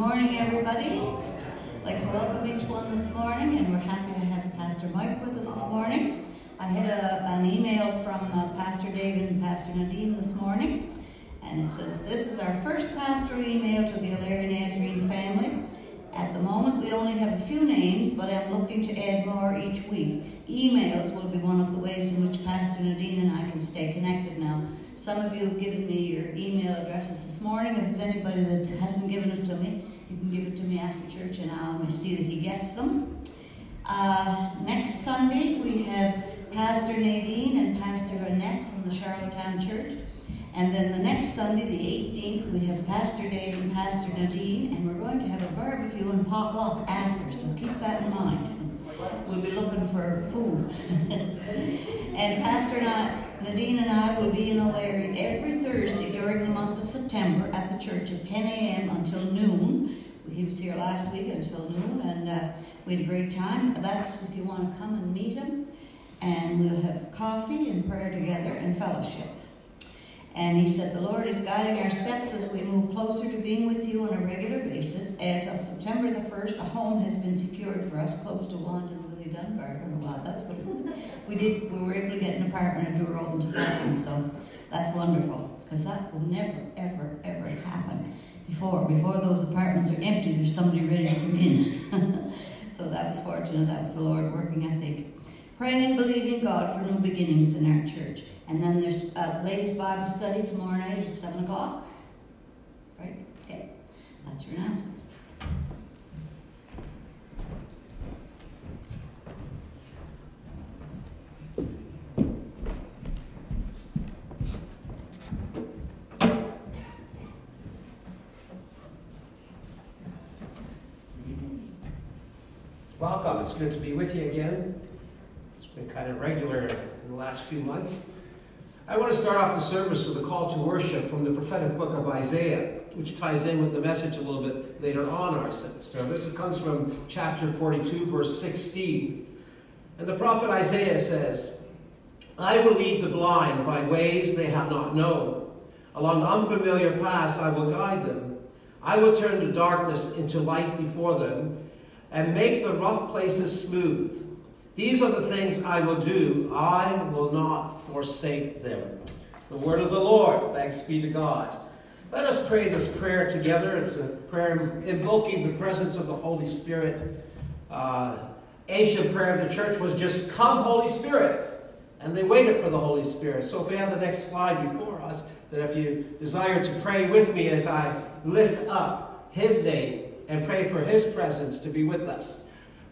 morning, everybody. I'd like to welcome each one this morning, and we're happy to have Pastor Mike with us this morning. I had a, an email from uh, Pastor David and Pastor Nadine this morning, and it says, This is our first pastoral email to the O'Leary Nazarene family. At the moment, we only have a few names, but I'm looking to add more each week. Emails will be one of the ways in which Pastor Nadine and I can stay connected now. Some of you have given me your email addresses this morning. If there's anybody that hasn't given it to me, you can give it to me after church and I'll see that he gets them. Uh, next Sunday, we have Pastor Nadine and Pastor Annette from the Charlottetown Church. And then the next Sunday, the 18th, we have Pastor Dave and Pastor Nadine, and we're going to have a barbecue and potluck after, so keep that in mind. We'll be looking for food. and Pastor Nadine and I will be in O'Leary every Thursday during the month of September at the church at 10 a.m. until noon. He was here last week until noon, and uh, we had a great time. That's if you want to come and meet him. And we'll have coffee and prayer together and fellowship. And he said, The Lord is guiding our steps as we move closer to being with you on a regular basis. As of September the 1st, a home has been secured for us close to and Willie Dunbar. Oh, wow, that's what we did. We were able to get an apartment and do our own apartment, so that's wonderful. Because that will never, ever, ever happen before. Before those apartments are empty, there's somebody ready to come in. so that was fortunate. That was the Lord working, I think. Praying and believing God for new beginnings in our church. And then there's a ladies' Bible study tomorrow night at 7 o'clock. Right? Okay. That's your announcements. To be with you again. It's been kind of regular in the last few months. I want to start off the service with a call to worship from the prophetic book of Isaiah, which ties in with the message a little bit later on our service. It comes from chapter 42, verse 16. And the prophet Isaiah says, I will lead the blind by ways they have not known. Along unfamiliar paths I will guide them. I will turn the darkness into light before them and make the rough places smooth. These are the things I will do. I will not forsake them. The word of the Lord. Thanks be to God. Let us pray this prayer together. It's a prayer invoking the presence of the Holy Spirit. Uh, ancient prayer of the church was just, Come, Holy Spirit. And they waited for the Holy Spirit. So if we have the next slide before us, that if you desire to pray with me as I lift up His name, and pray for his presence to be with us.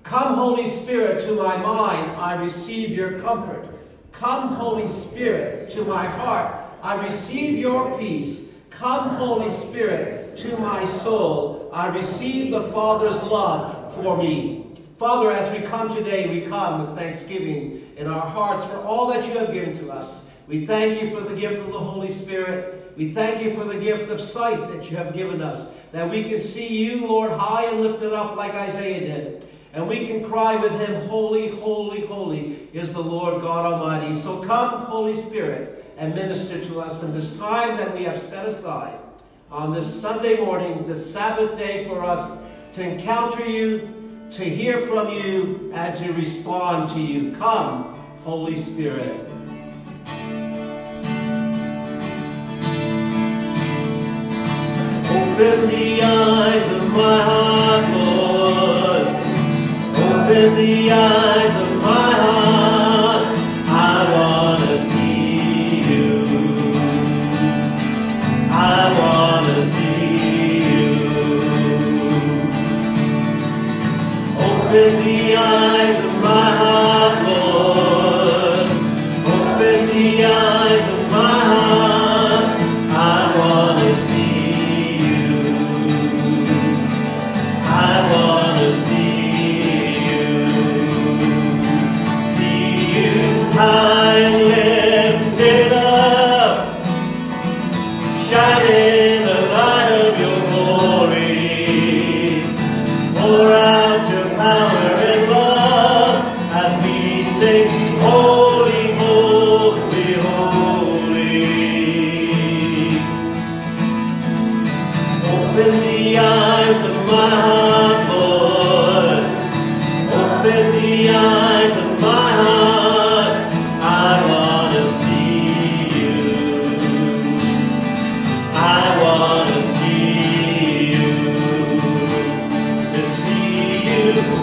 Come, Holy Spirit, to my mind, I receive your comfort. Come, Holy Spirit, to my heart, I receive your peace. Come, Holy Spirit, to my soul, I receive the Father's love for me. Father, as we come today, we come with thanksgiving in our hearts for all that you have given to us. We thank you for the gift of the Holy Spirit. We thank you for the gift of sight that you have given us that we can see you, Lord, high and lifted up like Isaiah did. And we can cry with him, Holy, holy, holy is the Lord God Almighty. So come, Holy Spirit, and minister to us in this time that we have set aside on this Sunday morning, this Sabbath day for us to encounter you, to hear from you, and to respond to you. Come, Holy Spirit. Open the eyes of my heart,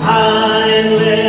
Oh.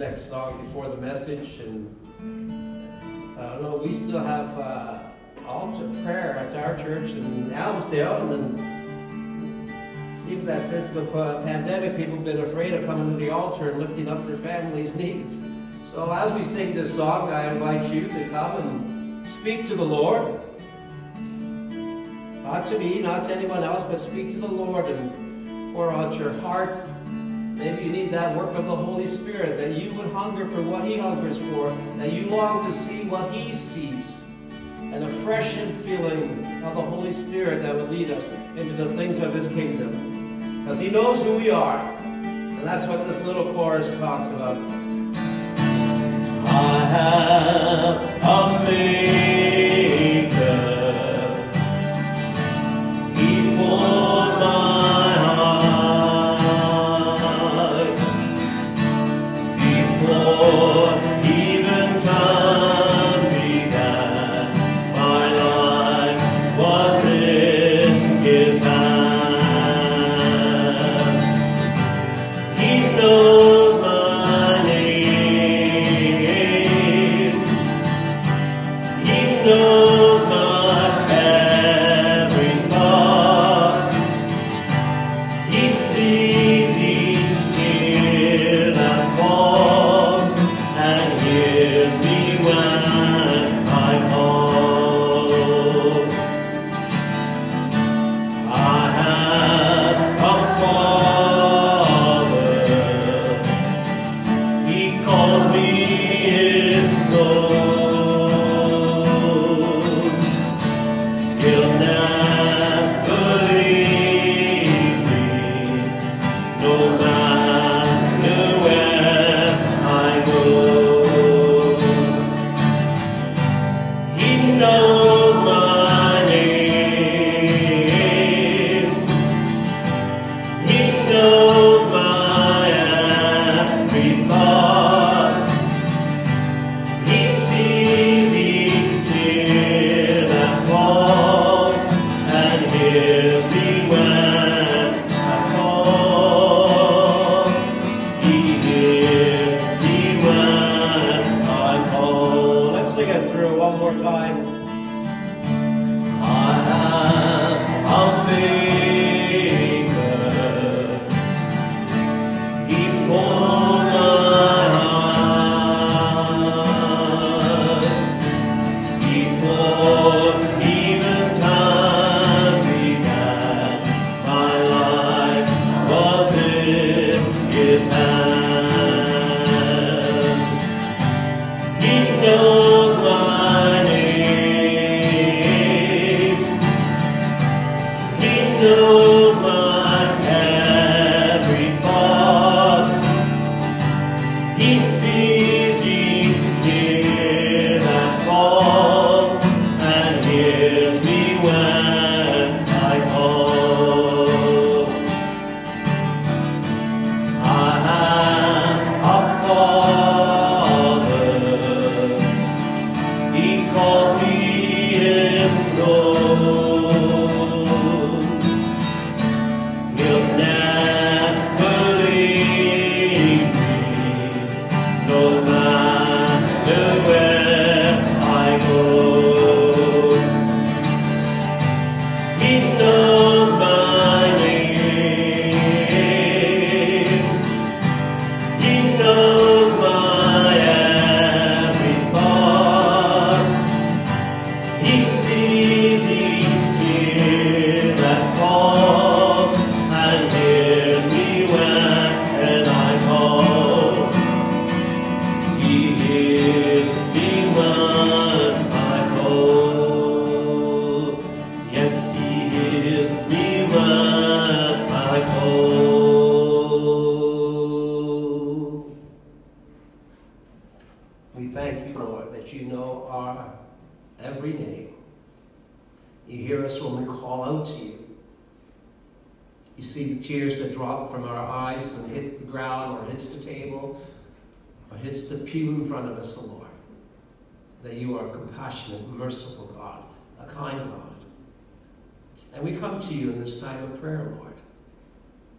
next song before the message, and uh, I don't know, we still have uh, altar prayer at our church in Elmsdale, and then seems that since the pandemic, people have been afraid of coming to the altar and lifting up their family's needs. So as we sing this song, I invite you to come and speak to the Lord. Not to me, not to anyone else, but speak to the Lord and pour out your heart Maybe you need that work of the Holy Spirit, that you would hunger for what He hungers for, that you long to see what He sees, and a freshened feeling of the Holy Spirit that would lead us into the things of His kingdom. Because He knows who we are, and that's what this little chorus talks about. I have a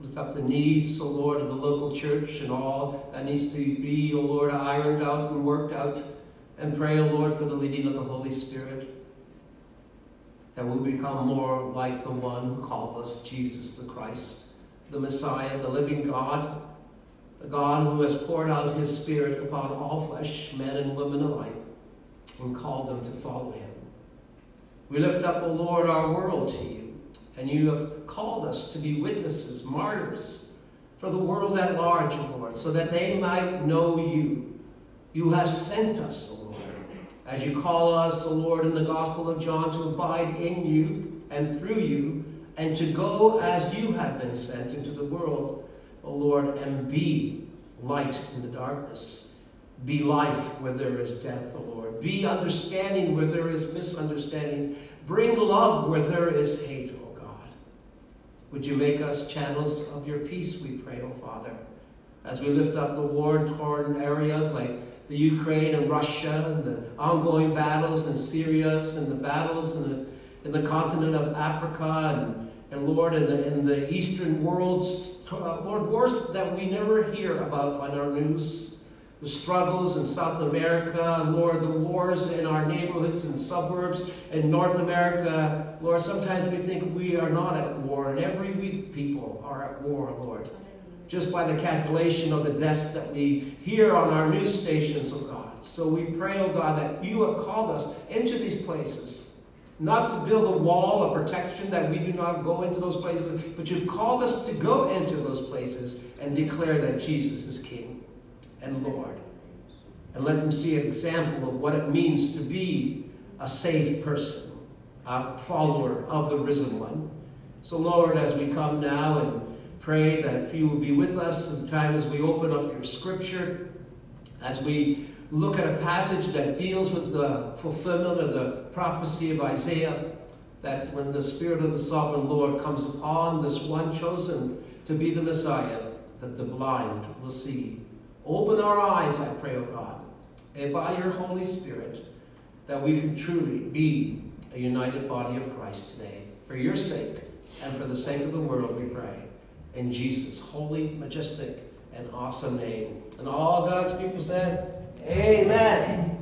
Lift up the needs, O Lord, of the local church and all that needs to be, O Lord, ironed out and worked out. And pray, O Lord, for the leading of the Holy Spirit. That we become more like the one who called us Jesus the Christ, the Messiah, the living God, the God who has poured out his Spirit upon all flesh, men and women alike, and called them to follow him. We lift up, O Lord, our world to you. And you have called us to be witnesses, martyrs for the world at large, O Lord, so that they might know you. You have sent us, O Lord, as you call us, O Lord, in the Gospel of John, to abide in you and through you, and to go as you have been sent into the world, O Lord, and be light in the darkness. Be life where there is death, O Lord. Be understanding where there is misunderstanding. Bring love where there is hate, would you make us channels of your peace, we pray, O oh Father, as we lift up the war-torn areas like the Ukraine and Russia and the ongoing battles in Syria and the battles in the, in the continent of Africa and, and Lord, in the, in the eastern worlds, uh, Lord, wars that we never hear about on our news the struggles in South America, Lord, the wars in our neighborhoods and suburbs in North America. Lord, sometimes we think we are not at war, and every week people are at war, Lord. Just by the calculation of the deaths that we hear on our news stations, oh God. So we pray, oh God, that you have called us into these places. Not to build a wall of protection that we do not go into those places, but you've called us to go into those places and declare that Jesus is King and Lord. And let them see an example of what it means to be a saved person, a follower of the risen one. So, Lord, as we come now and pray that if you will be with us at the time as we open up your scripture, as we look at a passage that deals with the fulfillment of the prophecy of Isaiah, that when the Spirit of the sovereign Lord comes upon this one chosen to be the Messiah, that the blind will see. Open our eyes, I pray, O God, and by your Holy Spirit, that we can truly be a united body of Christ today. For your sake and for the sake of the world, we pray. In Jesus' holy, majestic, and awesome name. And all God's people said, Amen.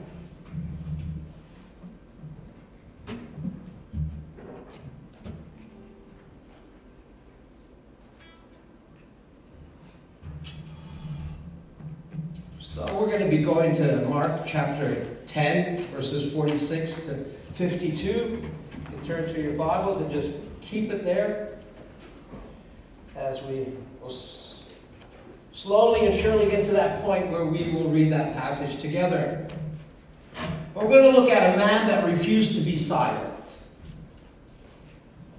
We're going to be going to Mark chapter 10, verses 46 to 52. You turn to your Bibles and just keep it there as we slowly and surely get to that point where we will read that passage together. We're going to look at a man that refused to be silent.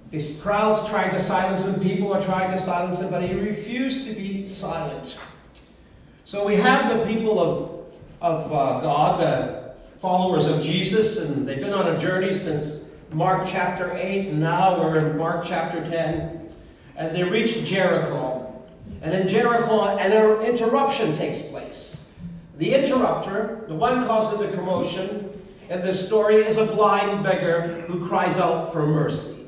These crowds tried to silence him, people are trying to silence him, but he refused to be silent. So we have the people of, of uh, God, the followers of Jesus, and they've been on a journey since Mark chapter 8, and now we're in Mark chapter 10. And they reach Jericho. And in Jericho, an interruption takes place. The interrupter, the one causing the commotion in this story, is a blind beggar who cries out for mercy.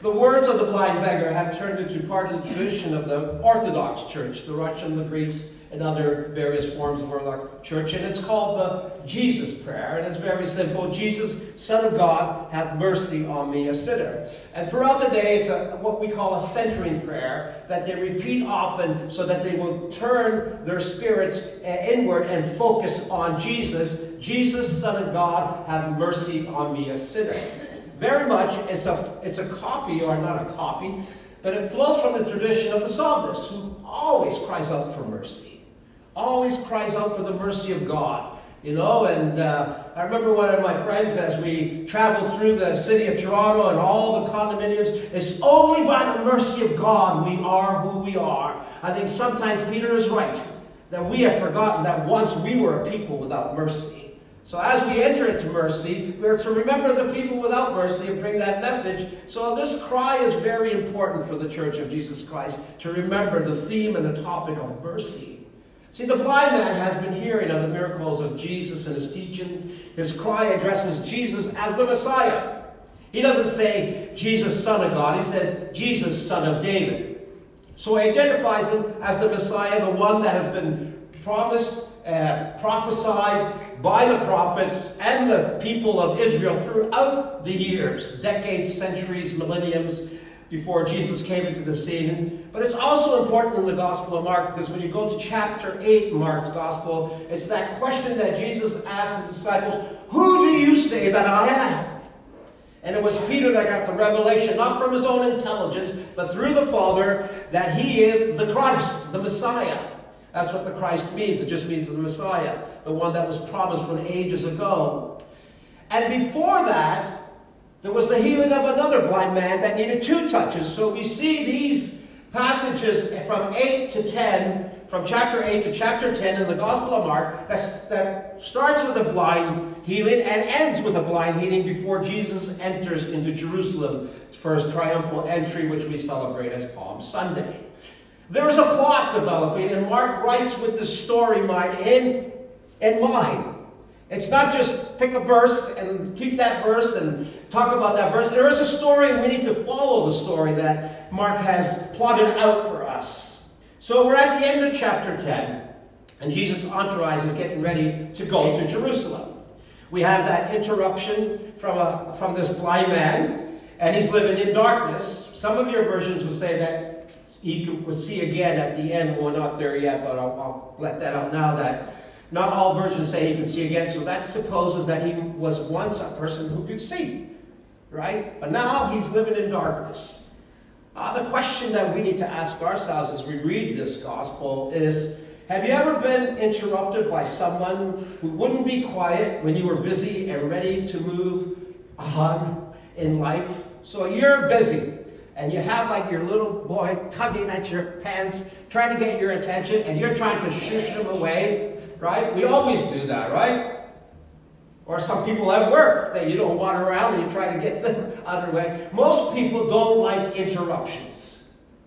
The words of the blind beggar have turned into part of the tradition of the Orthodox Church, the Russian, the Greeks, and other various forms of Orthodox Church. And it's called the Jesus Prayer. And it's very simple Jesus, Son of God, have mercy on me, a sinner. And throughout the day, it's a, what we call a centering prayer that they repeat often so that they will turn their spirits uh, inward and focus on Jesus. Jesus, Son of God, have mercy on me, a sinner. Very much, it's a, it's a copy, or not a copy, but it flows from the tradition of the psalmist, who always cries out for mercy always cries out for the mercy of God. You know, and uh, I remember one of my friends as we traveled through the city of Toronto and all the condominiums, it's only by the mercy of God we are who we are. I think sometimes Peter is right, that we have forgotten that once we were a people without mercy. So as we enter into mercy, we're to remember the people without mercy and bring that message. So this cry is very important for the Church of Jesus Christ, to remember the theme and the topic of mercy. See, the blind man has been hearing of the miracles of Jesus and his teaching. His cry addresses Jesus as the Messiah. He doesn't say Jesus, Son of God. He says Jesus, Son of David. So he identifies him as the Messiah, the one that has been promised, uh, prophesied by the prophets and the people of Israel throughout the years, decades, centuries, millenniums, before Jesus came into the scene. But it's also important in the Gospel of Mark because when you go to chapter 8 Mark's Gospel, it's that question that Jesus asked his disciples, Who do you say that I am? And it was Peter that got the revelation, not from his own intelligence, but through the Father, that he is the Christ, the Messiah. That's what the Christ means. It just means the Messiah, the one that was promised from ages ago. And before that, there was the healing of another blind man that needed two touches. So we see these passages from 8 to 10, from chapter 8 to chapter 10 in the Gospel of Mark, that starts with a blind healing and ends with a blind healing before Jesus enters into Jerusalem for his triumphal entry, which we celebrate as Palm Sunday. There is a plot developing, and Mark writes with the story mind in, in mind. It's not just pick a verse and keep that verse and talk about that verse. There is a story, and we need to follow the story that Mark has plotted out for us. So we're at the end of chapter 10, and Jesus' entourage is getting ready to go to Jerusalem. We have that interruption from, a, from this blind man, and he's living in darkness. Some of your versions will say that he could see again at the end. We're not there yet, but I'll, I'll let that out now that not all versions say he can see again, so that supposes that he was once a person who could see, right? But now he's living in darkness. Uh, the question that we need to ask ourselves as we read this gospel is Have you ever been interrupted by someone who wouldn't be quiet when you were busy and ready to move on in life? So you're busy. and you have like your little boy tugging at your pants, trying to get your attention, and you're trying to shush him away, right? We always do that, right? Or some people at work that you don't want around and you try to get them out of the way. Most people don't like interruptions,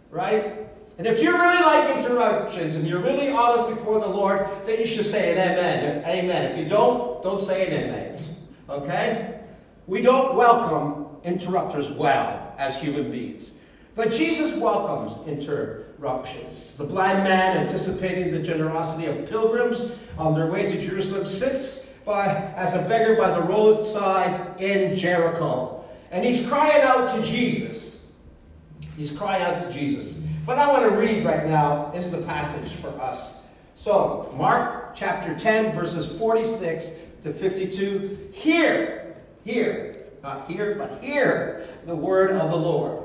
right? And if you really like interruptions and you're really honest before the Lord, then you should say an amen. Amen. If you don't, don't say an amen. Okay? We don't welcome interrupters well as human beings. But Jesus welcomes The blind man, anticipating the generosity of pilgrims on their way to Jerusalem, sits by, as a beggar by the roadside in Jericho. And he's crying out to Jesus. He's crying out to Jesus. What I want to read right now is the passage for us. So, Mark chapter 10, verses 46 to 52. Hear, hear, not hear, but hear the word of the Lord.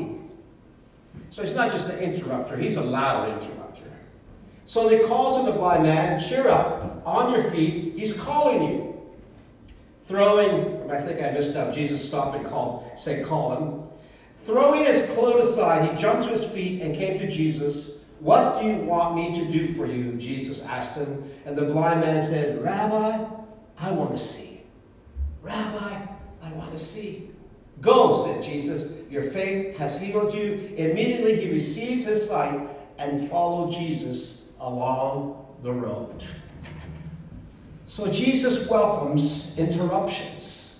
So he's not just an interrupter, he's a loud interrupter. So they call to the blind man, Cheer up, on your feet, he's calling you. Throwing, I think I missed out, Jesus stopped and called, said, Call him. Throwing his cloak aside, he jumped to his feet and came to Jesus. What do you want me to do for you? Jesus asked him. And the blind man said, Rabbi, I want to see. Rabbi, I want to see. Go, said Jesus. Your faith has healed you. Immediately he received his sight and followed Jesus along the road. So Jesus welcomes interruptions.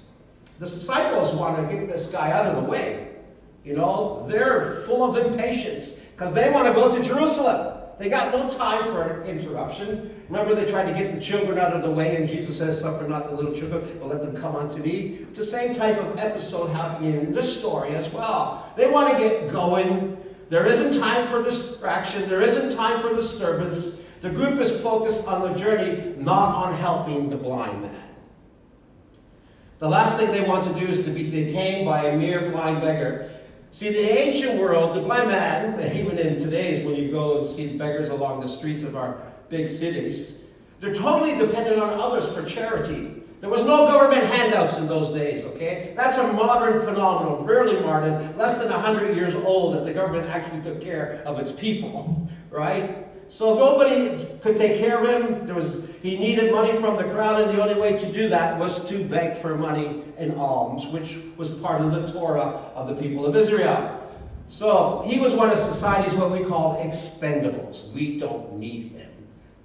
The disciples want to get this guy out of the way. You know, they're full of impatience because they want to go to Jerusalem. They got no time for interruption. Remember, they tried to get the children out of the way, and Jesus says, Suffer not the little children, but let them come unto me. It's the same type of episode happening in this story as well. They want to get going. There isn't time for distraction, there isn't time for disturbance. The group is focused on the journey, not on helping the blind man. The last thing they want to do is to be detained by a mere blind beggar See, the ancient world, the blind man, even in today's, when you go and see beggars along the streets of our big cities, they're totally dependent on others for charity. There was no government handouts in those days, okay? That's a modern phenomenon, fairly modern, less than 100 years old, that the government actually took care of its people, right? So nobody could take care of him. There was, he needed money from the crowd, and the only way to do that was to beg for money in alms, which was part of the Torah of the people of Israel. So he was one of society's what we call expendables. We don't need him,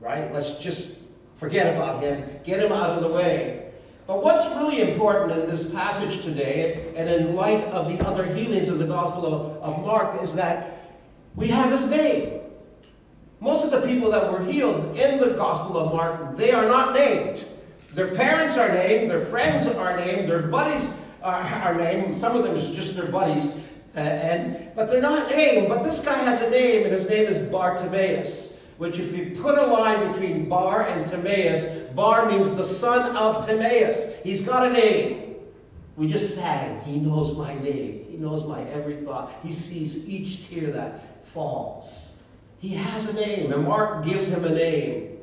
right? Let's just forget about him, get him out of the way. But what's really important in this passage today, and in light of the other healings in the Gospel of, of Mark, is that we have his name. Most of the people that were healed in the Gospel of Mark, they are not named. Their parents are named, their friends are named, their buddies are, are named. Some of them is just their buddies, uh, and but they're not named. But this guy has a name, and his name is Bartimaeus. Which, if you put a line between Bar and Timaeus, Bar means the son of Timaeus. He's got a name. We just sang, He knows my name. He knows my every thought. He sees each tear that falls. He has a name, and Mark gives him a name.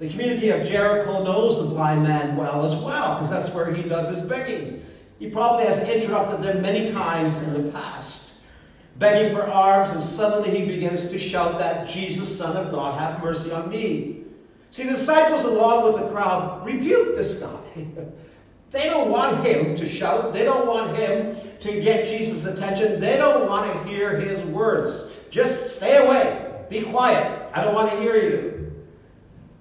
The community of Jericho knows the blind man well as well, because that's where he does his begging. He probably has interrupted them many times in the past, begging for alms, and suddenly he begins to shout that Jesus, Son of God, have mercy on me. See, the disciples, along with the crowd, rebuke this guy. They don't want him to shout. They don't want him to get Jesus' attention. They don't want to hear his words. Just stay away. Be quiet. I don't want to hear you.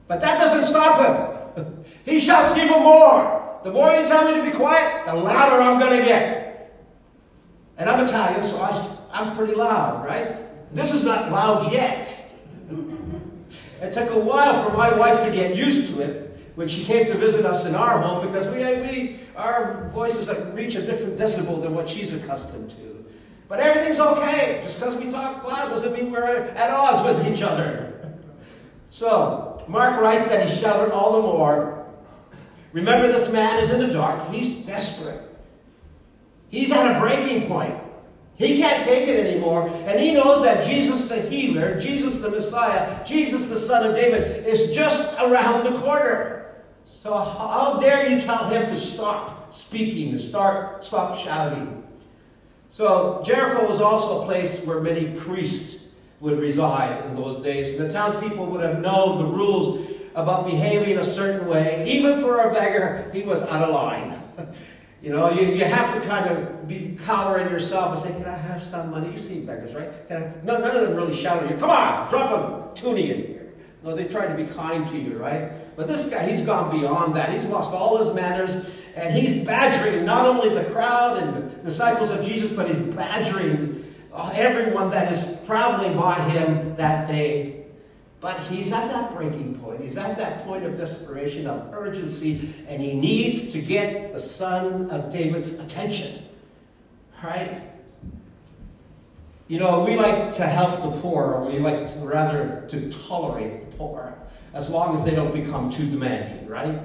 But that doesn't stop him. he shouts even more. The more you tell me to be quiet, the louder I'm going to get. And I'm Italian, so I, I'm pretty loud, right? This is not loud yet. it took a while for my wife to get used to it when she came to visit us in our home because we, we our voices reach a different decibel than what she's accustomed to. But everything's okay. Just because we talk loud doesn't mean we're at odds with each other. So, Mark writes that he shouted all the more. Remember, this man is in the dark. He's desperate. He's at a breaking point. He can't take it anymore. And he knows that Jesus the healer, Jesus the Messiah, Jesus the Son of David is just around the corner. So how dare you tell him to stop speaking, to start, stop shouting? So Jericho was also a place where many priests would reside in those days. And the townspeople would have known the rules about behaving a certain way. Even for a beggar, he was out of line. You know, you, you have to kind of be cower in yourself and say, Can I have some money? You see beggars, right? Can I? No, none of them really shout at you, Come on, drop a toonie in here. No, they try to be kind to you, right? But this guy, he's gone beyond that. He's lost all his manners, and he's badgering not only the crowd and the disciples of Jesus, but he's badgering everyone that is traveling by him that day but he's at that breaking point. He's at that point of desperation, of urgency, and he needs to get the son of David's attention. Right? You know, we like to help the poor, or we like to, rather to tolerate the poor, as long as they don't become too demanding, right?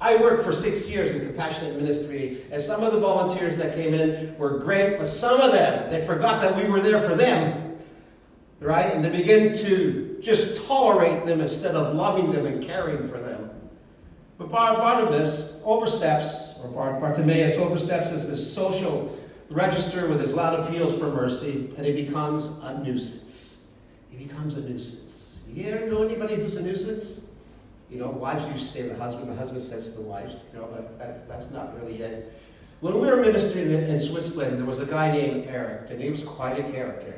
I worked for six years in compassionate ministry, and some of the volunteers that came in were great, but some of them, they forgot that we were there for them, right? And they begin to just tolerate them instead of loving them and caring for them. But Barnabas oversteps, or Bartimaeus oversteps as this social register with his loud appeals for mercy, and he becomes a nuisance. He becomes a nuisance. You ever know anybody who's a nuisance? You know, wives to say to the husband, the husband says to the wives, you know, but that's, that's not really it. When we were ministering in Switzerland, there was a guy named Eric, and he was quite a character.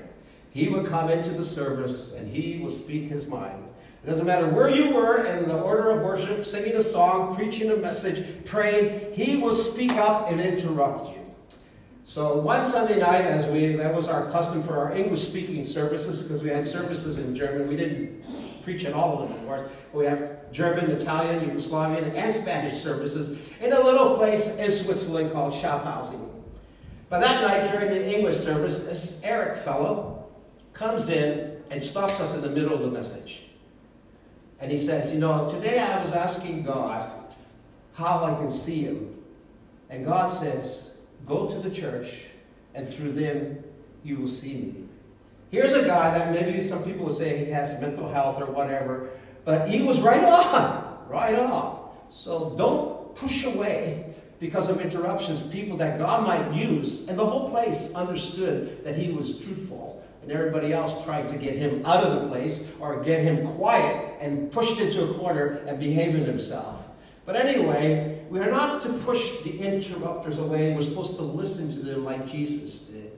He would come into the service and he would speak his mind. It doesn't matter where you were in the order of worship, singing a song, preaching a message, praying, he will speak up and interrupt you. So one Sunday night, as we that was our custom for our English speaking services, because we had services in German. We didn't preach in all of them, of course. We have German, Italian, Yugoslavian, and Spanish services in a little place in Switzerland called Schaffhausen. But that night during the English service, this Eric fellow comes in and stops us in the middle of the message. And he says, You know, today I was asking God how I can see him. And God says, Go to the church, and through them you will see me. Here's a guy that maybe some people would say he has mental health or whatever, but he was right on, right on. So don't push away because of interruptions people that God might use. And the whole place understood that he was truthful and everybody else tried to get him out of the place or get him quiet and pushed into a corner and behaving himself. But anyway, we are not to push the interrupters away. We're supposed to listen to them like Jesus did.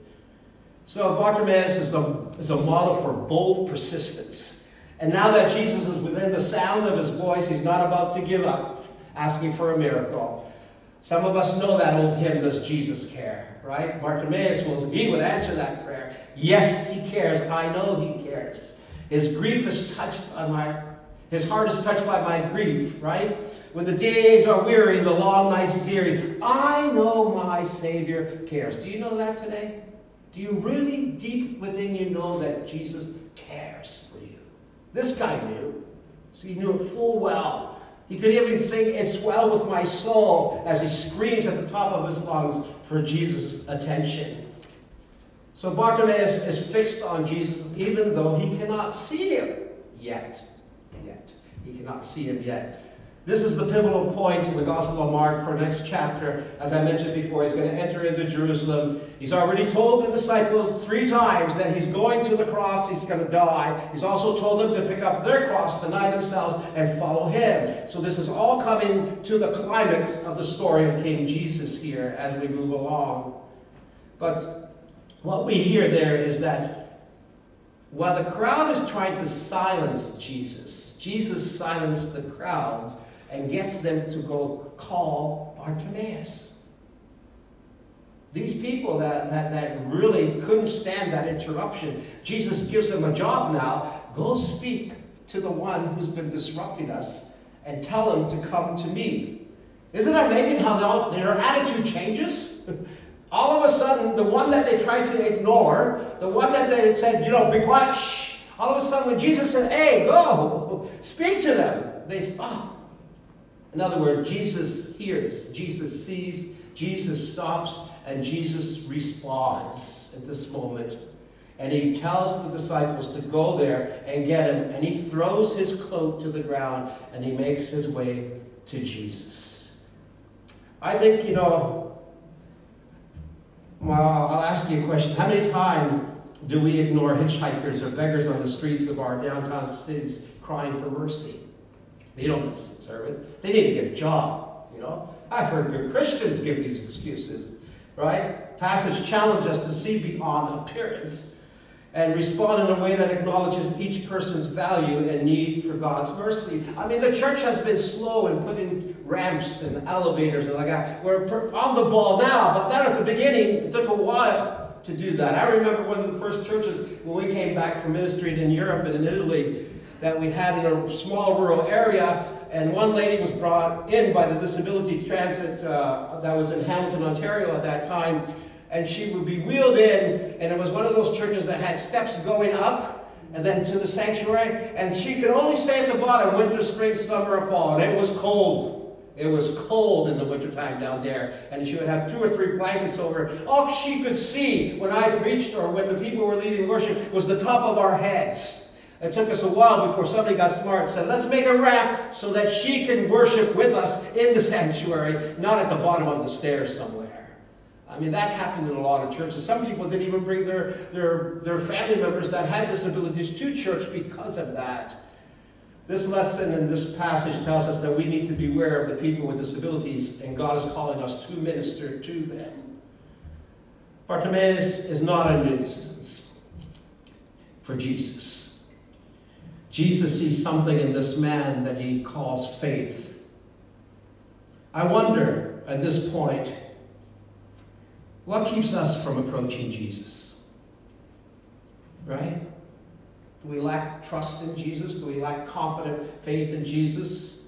So Bartimaeus is, the, is a model for bold persistence. And now that Jesus is within the sound of his voice, he's not about to give up asking for a miracle. Some of us know that old hymn, Does Jesus Care? Right? Bartimaeus, will, he would answer that prayer. Yes, he cares. I know he cares. His grief is touched by my, his heart is touched by my grief, right? When the days are weary and the long nights dreary, I know my Savior cares. Do you know that today? Do you really deep within you know that Jesus cares for you? This guy knew. So he knew it full well. He could even sing, It's well with my soul, as he screams at the top of his lungs for Jesus' attention. So Bartimaeus is fixed on Jesus even though he cannot see him yet. Yet. He cannot see him yet. This is the pivotal point in the Gospel of Mark for next chapter. As I mentioned before, he's going to enter into Jerusalem. He's already told the disciples three times that he's going to the cross, he's going to die. He's also told them to pick up their cross, deny themselves, and follow him. So this is all coming to the climax of the story of King Jesus here as we move along. But what we hear there is that while the crowd is trying to silence Jesus, Jesus silenced the crowd and gets them to go call Bartimaeus. These people that, that, that really couldn't stand that interruption, Jesus gives them a job now. Go speak to the one who's been disrupting us and tell him to come to me. Isn't it amazing how their attitude changes? All of a sudden, the one that they tried to ignore, the one that they said, you know, be quiet, shh, all of a sudden when Jesus said, hey, go, speak to them, they stopped. In other words, Jesus hears, Jesus sees, Jesus stops, and Jesus responds at this moment. And he tells the disciples to go there and get him, and he throws his cloak to the ground and he makes his way to Jesus. I think, you know, well, I'll ask you a question. How many times do we ignore hitchhikers or beggars on the streets of our downtown cities crying for mercy? They don't deserve it. They need to get a job, you know. I've heard good Christians give these excuses, right? Passage challenge us to see beyond appearance and respond in a way that acknowledges each person's value and need for God's mercy. I mean, the church has been slow in putting ramps and elevators and like that. We're on the ball now, but not at the beginning. It took a while to do that. I remember one of the first churches when we came back from ministry in Europe and in Italy that we had in a small rural area, and one lady was brought in by the Disability Transit uh, that was in Hamilton, Ontario at that time and she would be wheeled in, and it was one of those churches that had steps going up and then to the sanctuary, and she could only stay at the bottom winter, spring, summer, or fall, and it was cold. It was cold in the wintertime down there, and she would have two or three blankets over her. All she could see when I preached or when the people were leading worship was the top of our heads. It took us a while before somebody got smart and said, let's make a ramp so that she can worship with us in the sanctuary, not at the bottom of the stairs somewhere. I mean, that happened in a lot of churches. Some people didn't even bring their, their, their family members that had disabilities to church because of that. This lesson and this passage tells us that we need to beware of the people with disabilities, and God is calling us to minister to them. Bartimaeus is not a nuisance for Jesus. Jesus sees something in this man that he calls faith. I wonder at this point what keeps us from approaching Jesus? Right? Do we lack trust in Jesus? Do we lack confident faith in Jesus?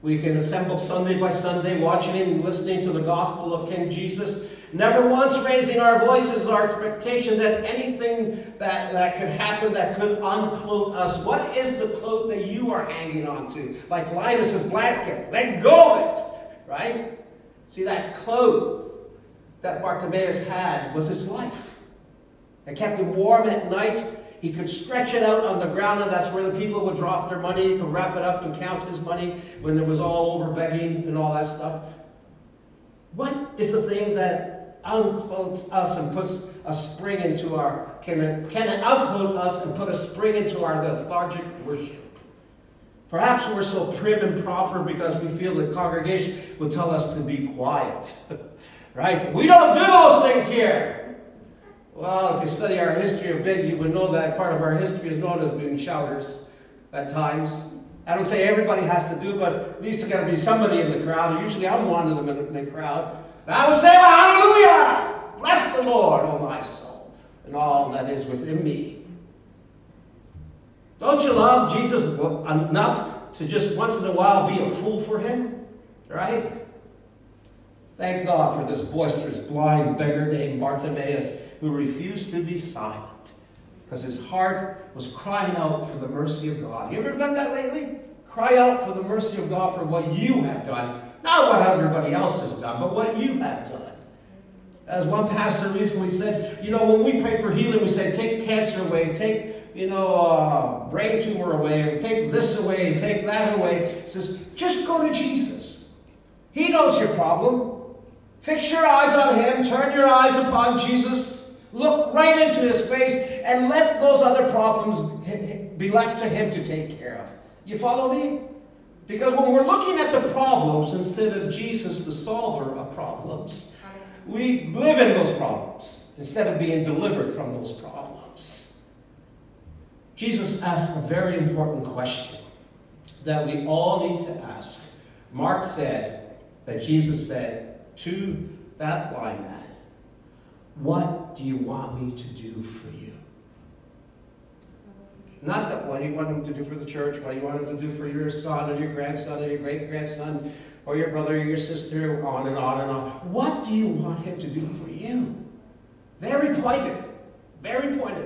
We can assemble Sunday by Sunday, watching and listening to the gospel of King Jesus, never once raising our voices our expectation that anything that, that could happen that could uncloak us. What is the cloak that you are hanging on to? Like Linus's blanket. Let go of it. Right? See that cloak that Bartimaeus had was his life. It kept him warm at night. He could stretch it out on the ground, and that's where the people would drop their money. He could wrap it up and count his money when there was all over begging and all that stuff. What is the thing that unclothes us and puts a spring into our, can it, can unclothe us and put a spring into our lethargic worship? Perhaps we're so prim and proper because we feel the congregation would tell us to be quiet. Right? We don't do those things here. Well, if you study our history a bit, you would know that part of our history is known as being shouters at times. I don't say everybody has to do, but at least there's got to be somebody in the crowd. Usually I'm one of them in the crowd. Would say, Hallelujah! Bless the Lord, O my soul, and all that is within me. Don't you love Jesus enough to just once in a while be a fool for him? Right? Thank God for this boisterous, blind beggar named Bartimaeus who refused to be silent because his heart was crying out for the mercy of God. You ever done that lately? Cry out for the mercy of God for what you have done. Not what everybody else has done, but what you have done. As one pastor recently said, you know, when we pray for healing, we say, take cancer away, take, you know, uh, brain tumor away, take this away, take that away. He says, just go to Jesus. He knows your problem. Fix your eyes on Him, turn your eyes upon Jesus, look right into His face, and let those other problems be left to Him to take care of. You follow me? Because when we're looking at the problems instead of Jesus, the solver of problems, we live in those problems instead of being delivered from those problems. Jesus asked a very important question that we all need to ask. Mark said that Jesus said, to that blind man, What do you want me to do for you? Not that what you want him to do for the church, what you want him to do for your son or your grandson or your great grandson or your brother or your sister, on and on and on. What do you want him to do for you? Very pointed. Very pointed.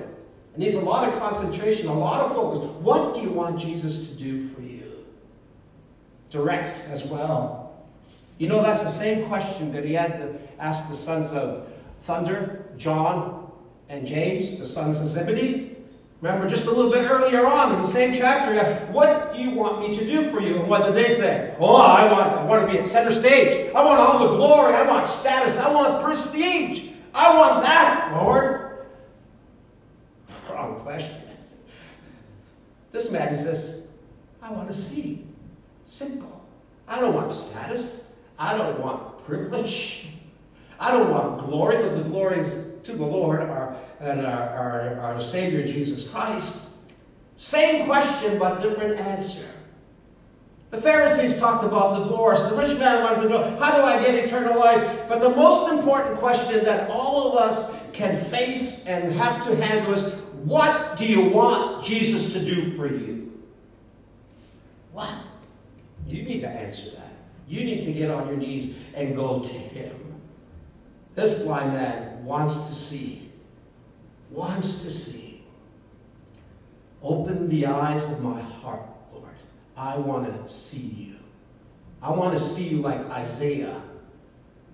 It needs a lot of concentration, a lot of focus. What do you want Jesus to do for you? Direct as well. You know, that's the same question that he had to ask the sons of thunder, John and James, the sons of Zebedee. Remember, just a little bit earlier on in the same chapter, what do you want me to do for you? And what did they say? Oh, I want, I want to be at center stage. I want all the glory. I want status. I want prestige. I want that, Lord. Wrong question. This man says, I want to see. Simple. I don't want status. I don't want privilege. I don't want glory because the glory is to the Lord our, and our, our, our Savior Jesus Christ. Same question, but different answer. The Pharisees talked about divorce. The rich man wanted to know, how do I get eternal life? But the most important question that all of us can face and have to handle is, what do you want Jesus to do for you? What? You need to answer that. You need to get on your knees and go to Him. This blind man wants to see, wants to see. Open the eyes of my heart, Lord. I want to see you. I want to see you like Isaiah.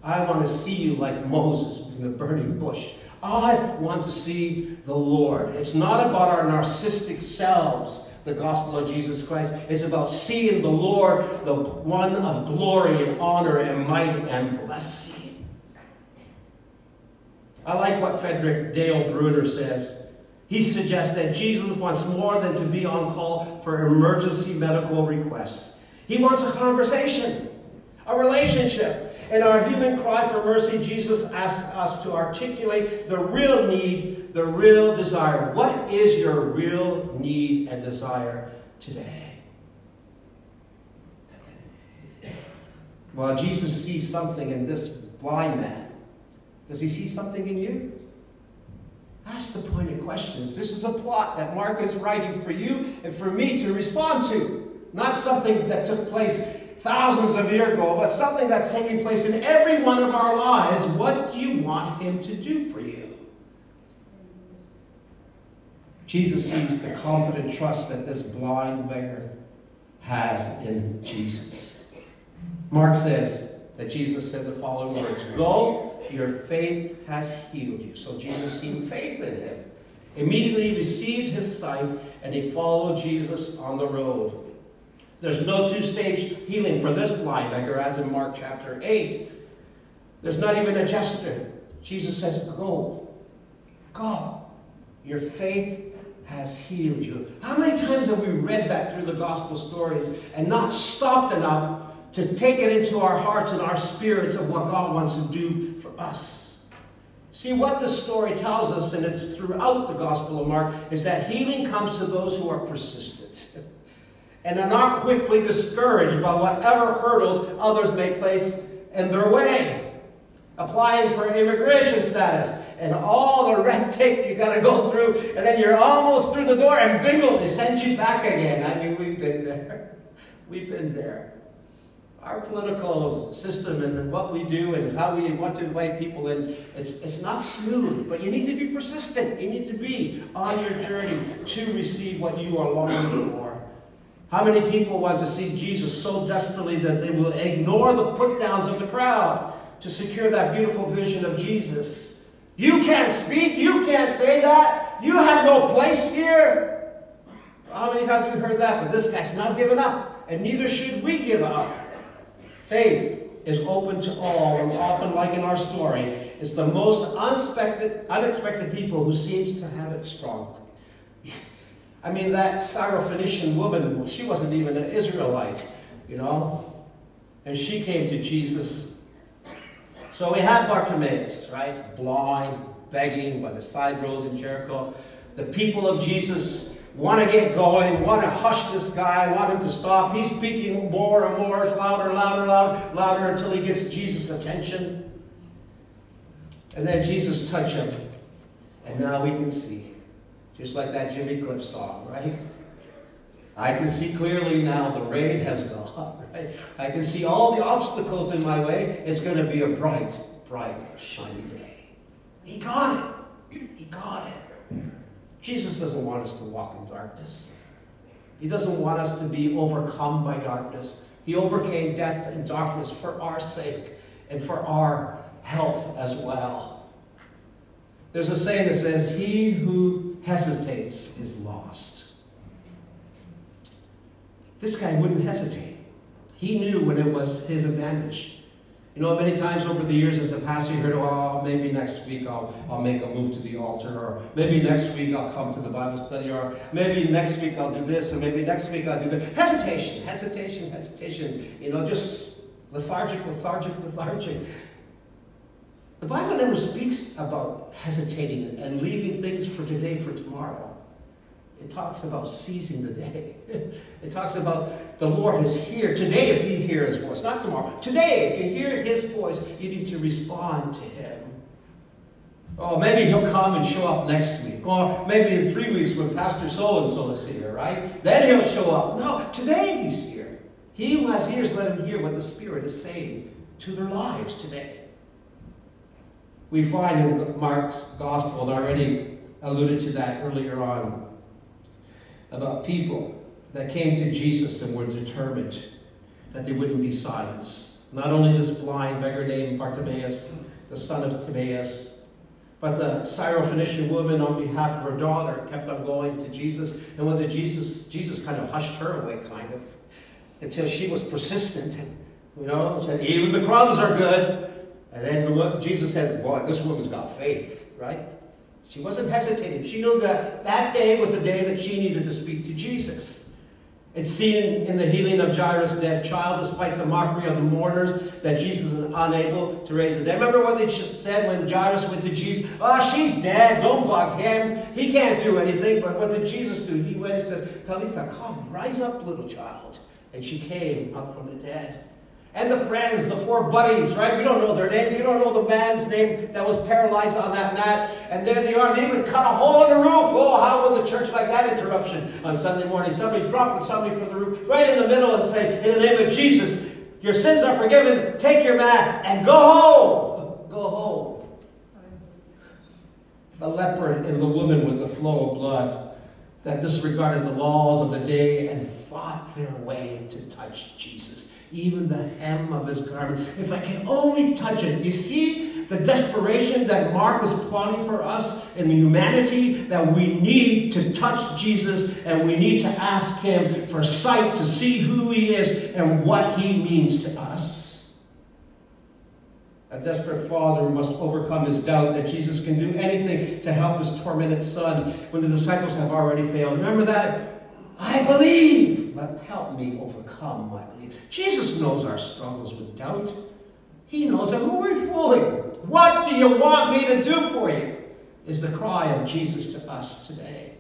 I want to see you like Moses in the burning bush. I want to see the Lord. It's not about our narcissistic selves, the gospel of Jesus Christ. It's about seeing the Lord, the one of glory and honor and might and blessing. I like what Frederick Dale Bruner says. He suggests that Jesus wants more than to be on call for emergency medical requests. He wants a conversation, a relationship. In our human cry for mercy, Jesus asks us to articulate the real need, the real desire. What is your real need and desire today? Well, Jesus sees something in this blind man does he see something in you? Ask the pointed questions. This is a plot that Mark is writing for you and for me to respond to. Not something that took place thousands of years ago, but something that's taking place in every one of our lives. What do you want him to do for you? Jesus sees the confident trust that this blind beggar has in Jesus. Mark says that Jesus said the following words Go your faith has healed you. So Jesus seeing faith in him. Immediately received his sight, and he followed Jesus on the road. There's no two stage healing for this blind beggar, as in Mark chapter 8. There's not even a gesture. Jesus says, Go. Go. Your faith has healed you. How many times have we read that through the gospel stories and not stopped enough to take it into our hearts and our spirits of what God wants to do for us. See, what this story tells us, and it's throughout the Gospel of Mark, is that healing comes to those who are persistent and are not quickly discouraged by whatever hurdles others may place in their way. Applying for immigration status and all the red tape you got to go through, and then you're almost through the door, and bingo, they send you back again. I mean, we've been there. We've been there our political system and what we do and how we want to invite people in, it's, it's not smooth, but you need to be persistent. You need to be on your journey to receive what you are longing for. How many people want to see Jesus so desperately that they will ignore the put downs of the crowd to secure that beautiful vision of Jesus? You can't speak, you can't say that, you have no place here. How many times have we heard that? But this guy's not giving up, and neither should we give up. Faith is open to all, and often, like in our story, it's the most unexpected, unexpected people who seems to have it strongly. I mean, that Syrophoenician woman, she wasn't even an Israelite, you know? And she came to Jesus. So we have Bartimaeus, right? Blind, begging by the side road in Jericho. The people of Jesus want to get going, want to hush this guy, want him to stop. He's speaking more and more, louder, louder, louder, louder until he gets Jesus' attention. And then Jesus touched him. And now we can see. Just like that Jimmy Cliff song, right? I can see clearly now the rain has gone, right? I can see all the obstacles in my way. It's going to be a bright, bright, shiny day. He got it. He got it. Jesus doesn't want us to walk in darkness. He doesn't want us to be overcome by darkness. He overcame death and darkness for our sake and for our health as well. There's a saying that says, He who hesitates is lost. This guy wouldn't hesitate. He knew when it was his advantage. You know, many times over the years as a pastor, you heard, oh, maybe next week I'll, I'll make a move to the altar, or maybe next week I'll come to the Bible study, or maybe next week I'll do this, or maybe next week I'll do that. Hesitation, hesitation, hesitation. You know, just lethargic, lethargic, lethargic. The Bible never speaks about hesitating and leaving things for today for tomorrow. It talks about seizing the day. it talks about the Lord is here today if you hear his voice, not tomorrow. Today, if you hear his voice, you need to respond to him. Oh, maybe he'll come and show up next week. Or maybe in three weeks when Pastor so and so is here, right? Then he'll show up. No, today he's here. He who has ears, let him hear what the Spirit is saying to their lives today. We find in Mark's gospel, I already alluded to that earlier on, about people that came to Jesus and were determined that they wouldn't be silenced. Not only this blind beggar named Bartimaeus, the son of Timaeus, but the Syrophoenician woman on behalf of her daughter kept on going to Jesus. And whether Jesus, Jesus kind of hushed her away, kind of, until she was persistent. You know, said, even the crumbs are good. And then the, Jesus said, boy, this woman's got faith, right? She wasn't hesitating. She knew that that day was the day that she needed to speak to Jesus. It's seen in the healing of Jairus' dead child, despite the mockery of the mourners, that Jesus is unable to raise the dead. Remember what they said when Jairus went to Jesus? Oh, she's dead. Don't bug him. He can't do anything. But what did Jesus do? He went and said, Talitha, come, rise up, little child. And she came up from the dead. And the friends, the four buddies, right? We don't know their names. We don't know the man's name that was paralyzed on that mat. And there they are. They even cut a hole in the roof. Oh, how will the church like that interruption on Sunday morning? Somebody drop somebody from the roof right in the middle and say, in the name of Jesus, your sins are forgiven. Take your mat and go home. Go home. The leper and the woman with the flow of blood that disregarded the laws of the day and fought their way to touch Jesus even the hem of his garment. If I can only touch it. You see the desperation that Mark is plotting for us in humanity that we need to touch Jesus and we need to ask him for sight to see who he is and what he means to us. A desperate father must overcome his doubt that Jesus can do anything to help his tormented son when the disciples have already failed. Remember that? I believe, but help me overcome my beliefs. Jesus knows our struggles with doubt. He knows that who are we fooling? What do you want me to do for you? Is the cry of Jesus to us today.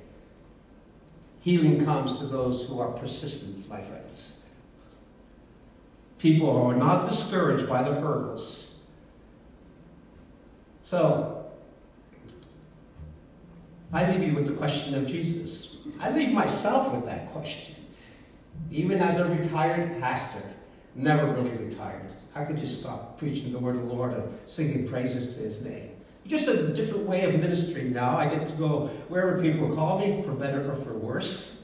Healing comes to those who are persistent, my friends. People who are not discouraged by the hurdles. So, I leave you with the question of Jesus. I leave myself with that question. Even as a retired pastor, never really retired. How could you stop preaching the word of the Lord and singing praises to his name? Just a different way of ministering now. I get to go wherever people call me, for better or for worse.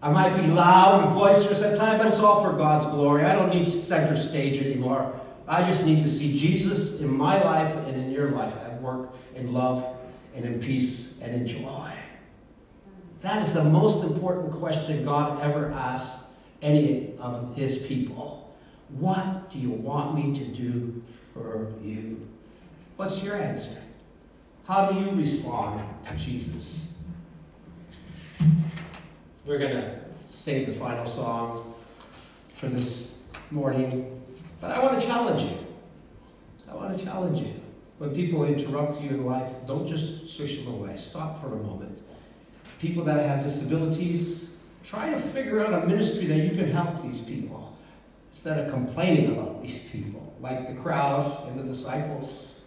I might be loud and boisterous at times, but it's all for God's glory. I don't need center stage anymore. I just need to see Jesus in my life and in your life at work, in love, and in peace and in joy. That is the most important question God ever asked any of his people. What do you want me to do for you? What's your answer? How do you respond to Jesus? We're going to sing the final song for this morning, but I want to challenge you. I want to challenge you. When people interrupt you in life, don't just swish them away. Stop for a moment people that have disabilities, try to figure out a ministry that you can help these people instead of complaining about these people, like the crowd and the disciples.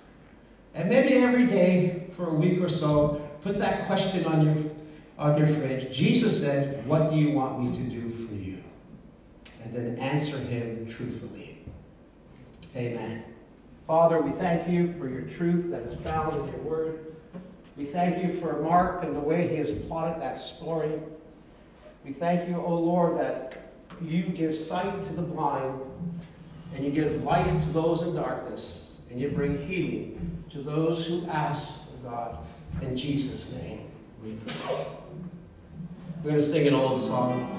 And maybe every day for a week or so, put that question on your, on your fridge. Jesus said, What do you want me to do for you? And then answer him truthfully. Amen. Father, we thank you for your truth that is found in your word. We thank you for Mark and the way he has plotted that story. We thank you, O oh Lord, that you give sight to the blind and you give light to those in darkness and you bring healing to those who ask, God, in Jesus' name. We pray. We're going to sing an old song.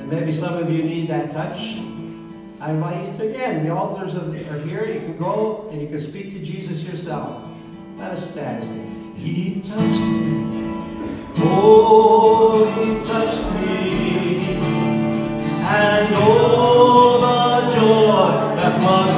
And maybe some of you need that touch. I invite you to again. The altars are here. You can go and you can speak to Jesus yourself. Us stand. He touched me. Oh, he touched me. And all the joy that was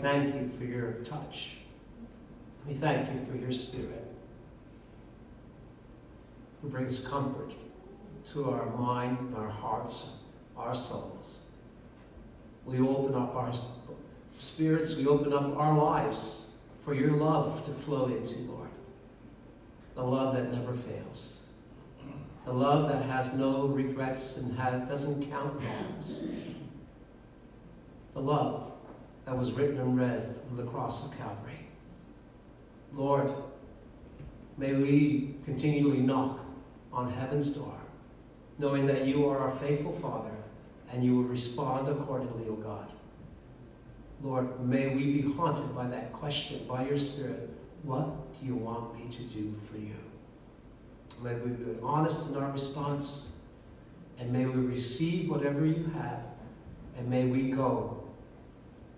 thank you for your touch. We thank you for your spirit who brings comfort to our mind, our hearts, our souls. We open up our spirits, we open up our lives for your love to flow into, Lord. The love that never fails. The love that has no regrets and has, doesn't count wrongs. The love that was written and read on the cross of Calvary. Lord, may we continually knock on heaven's door, knowing that you are our faithful Father and you will respond accordingly, O God. Lord, may we be haunted by that question, by your Spirit, what do you want me to do for you? May we be honest in our response, and may we receive whatever you have, and may we go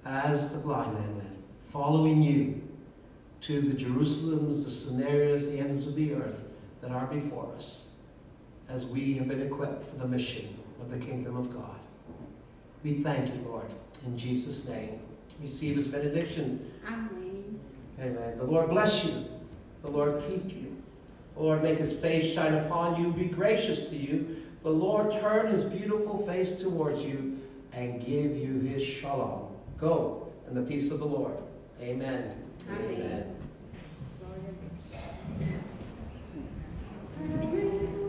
as the blind man went, following you to the Jerusalems, the Samarias, the ends of the earth that are before us, as we have been equipped for the mission of the kingdom of God. We thank you, Lord, in Jesus' name. Receive his benediction. Amen. Amen. The Lord bless you. The Lord keep you. The Lord make his face shine upon you, be gracious to you. The Lord turn his beautiful face towards you and give you his shalom. Go in the peace of the Lord. Amen. Amen. Amen.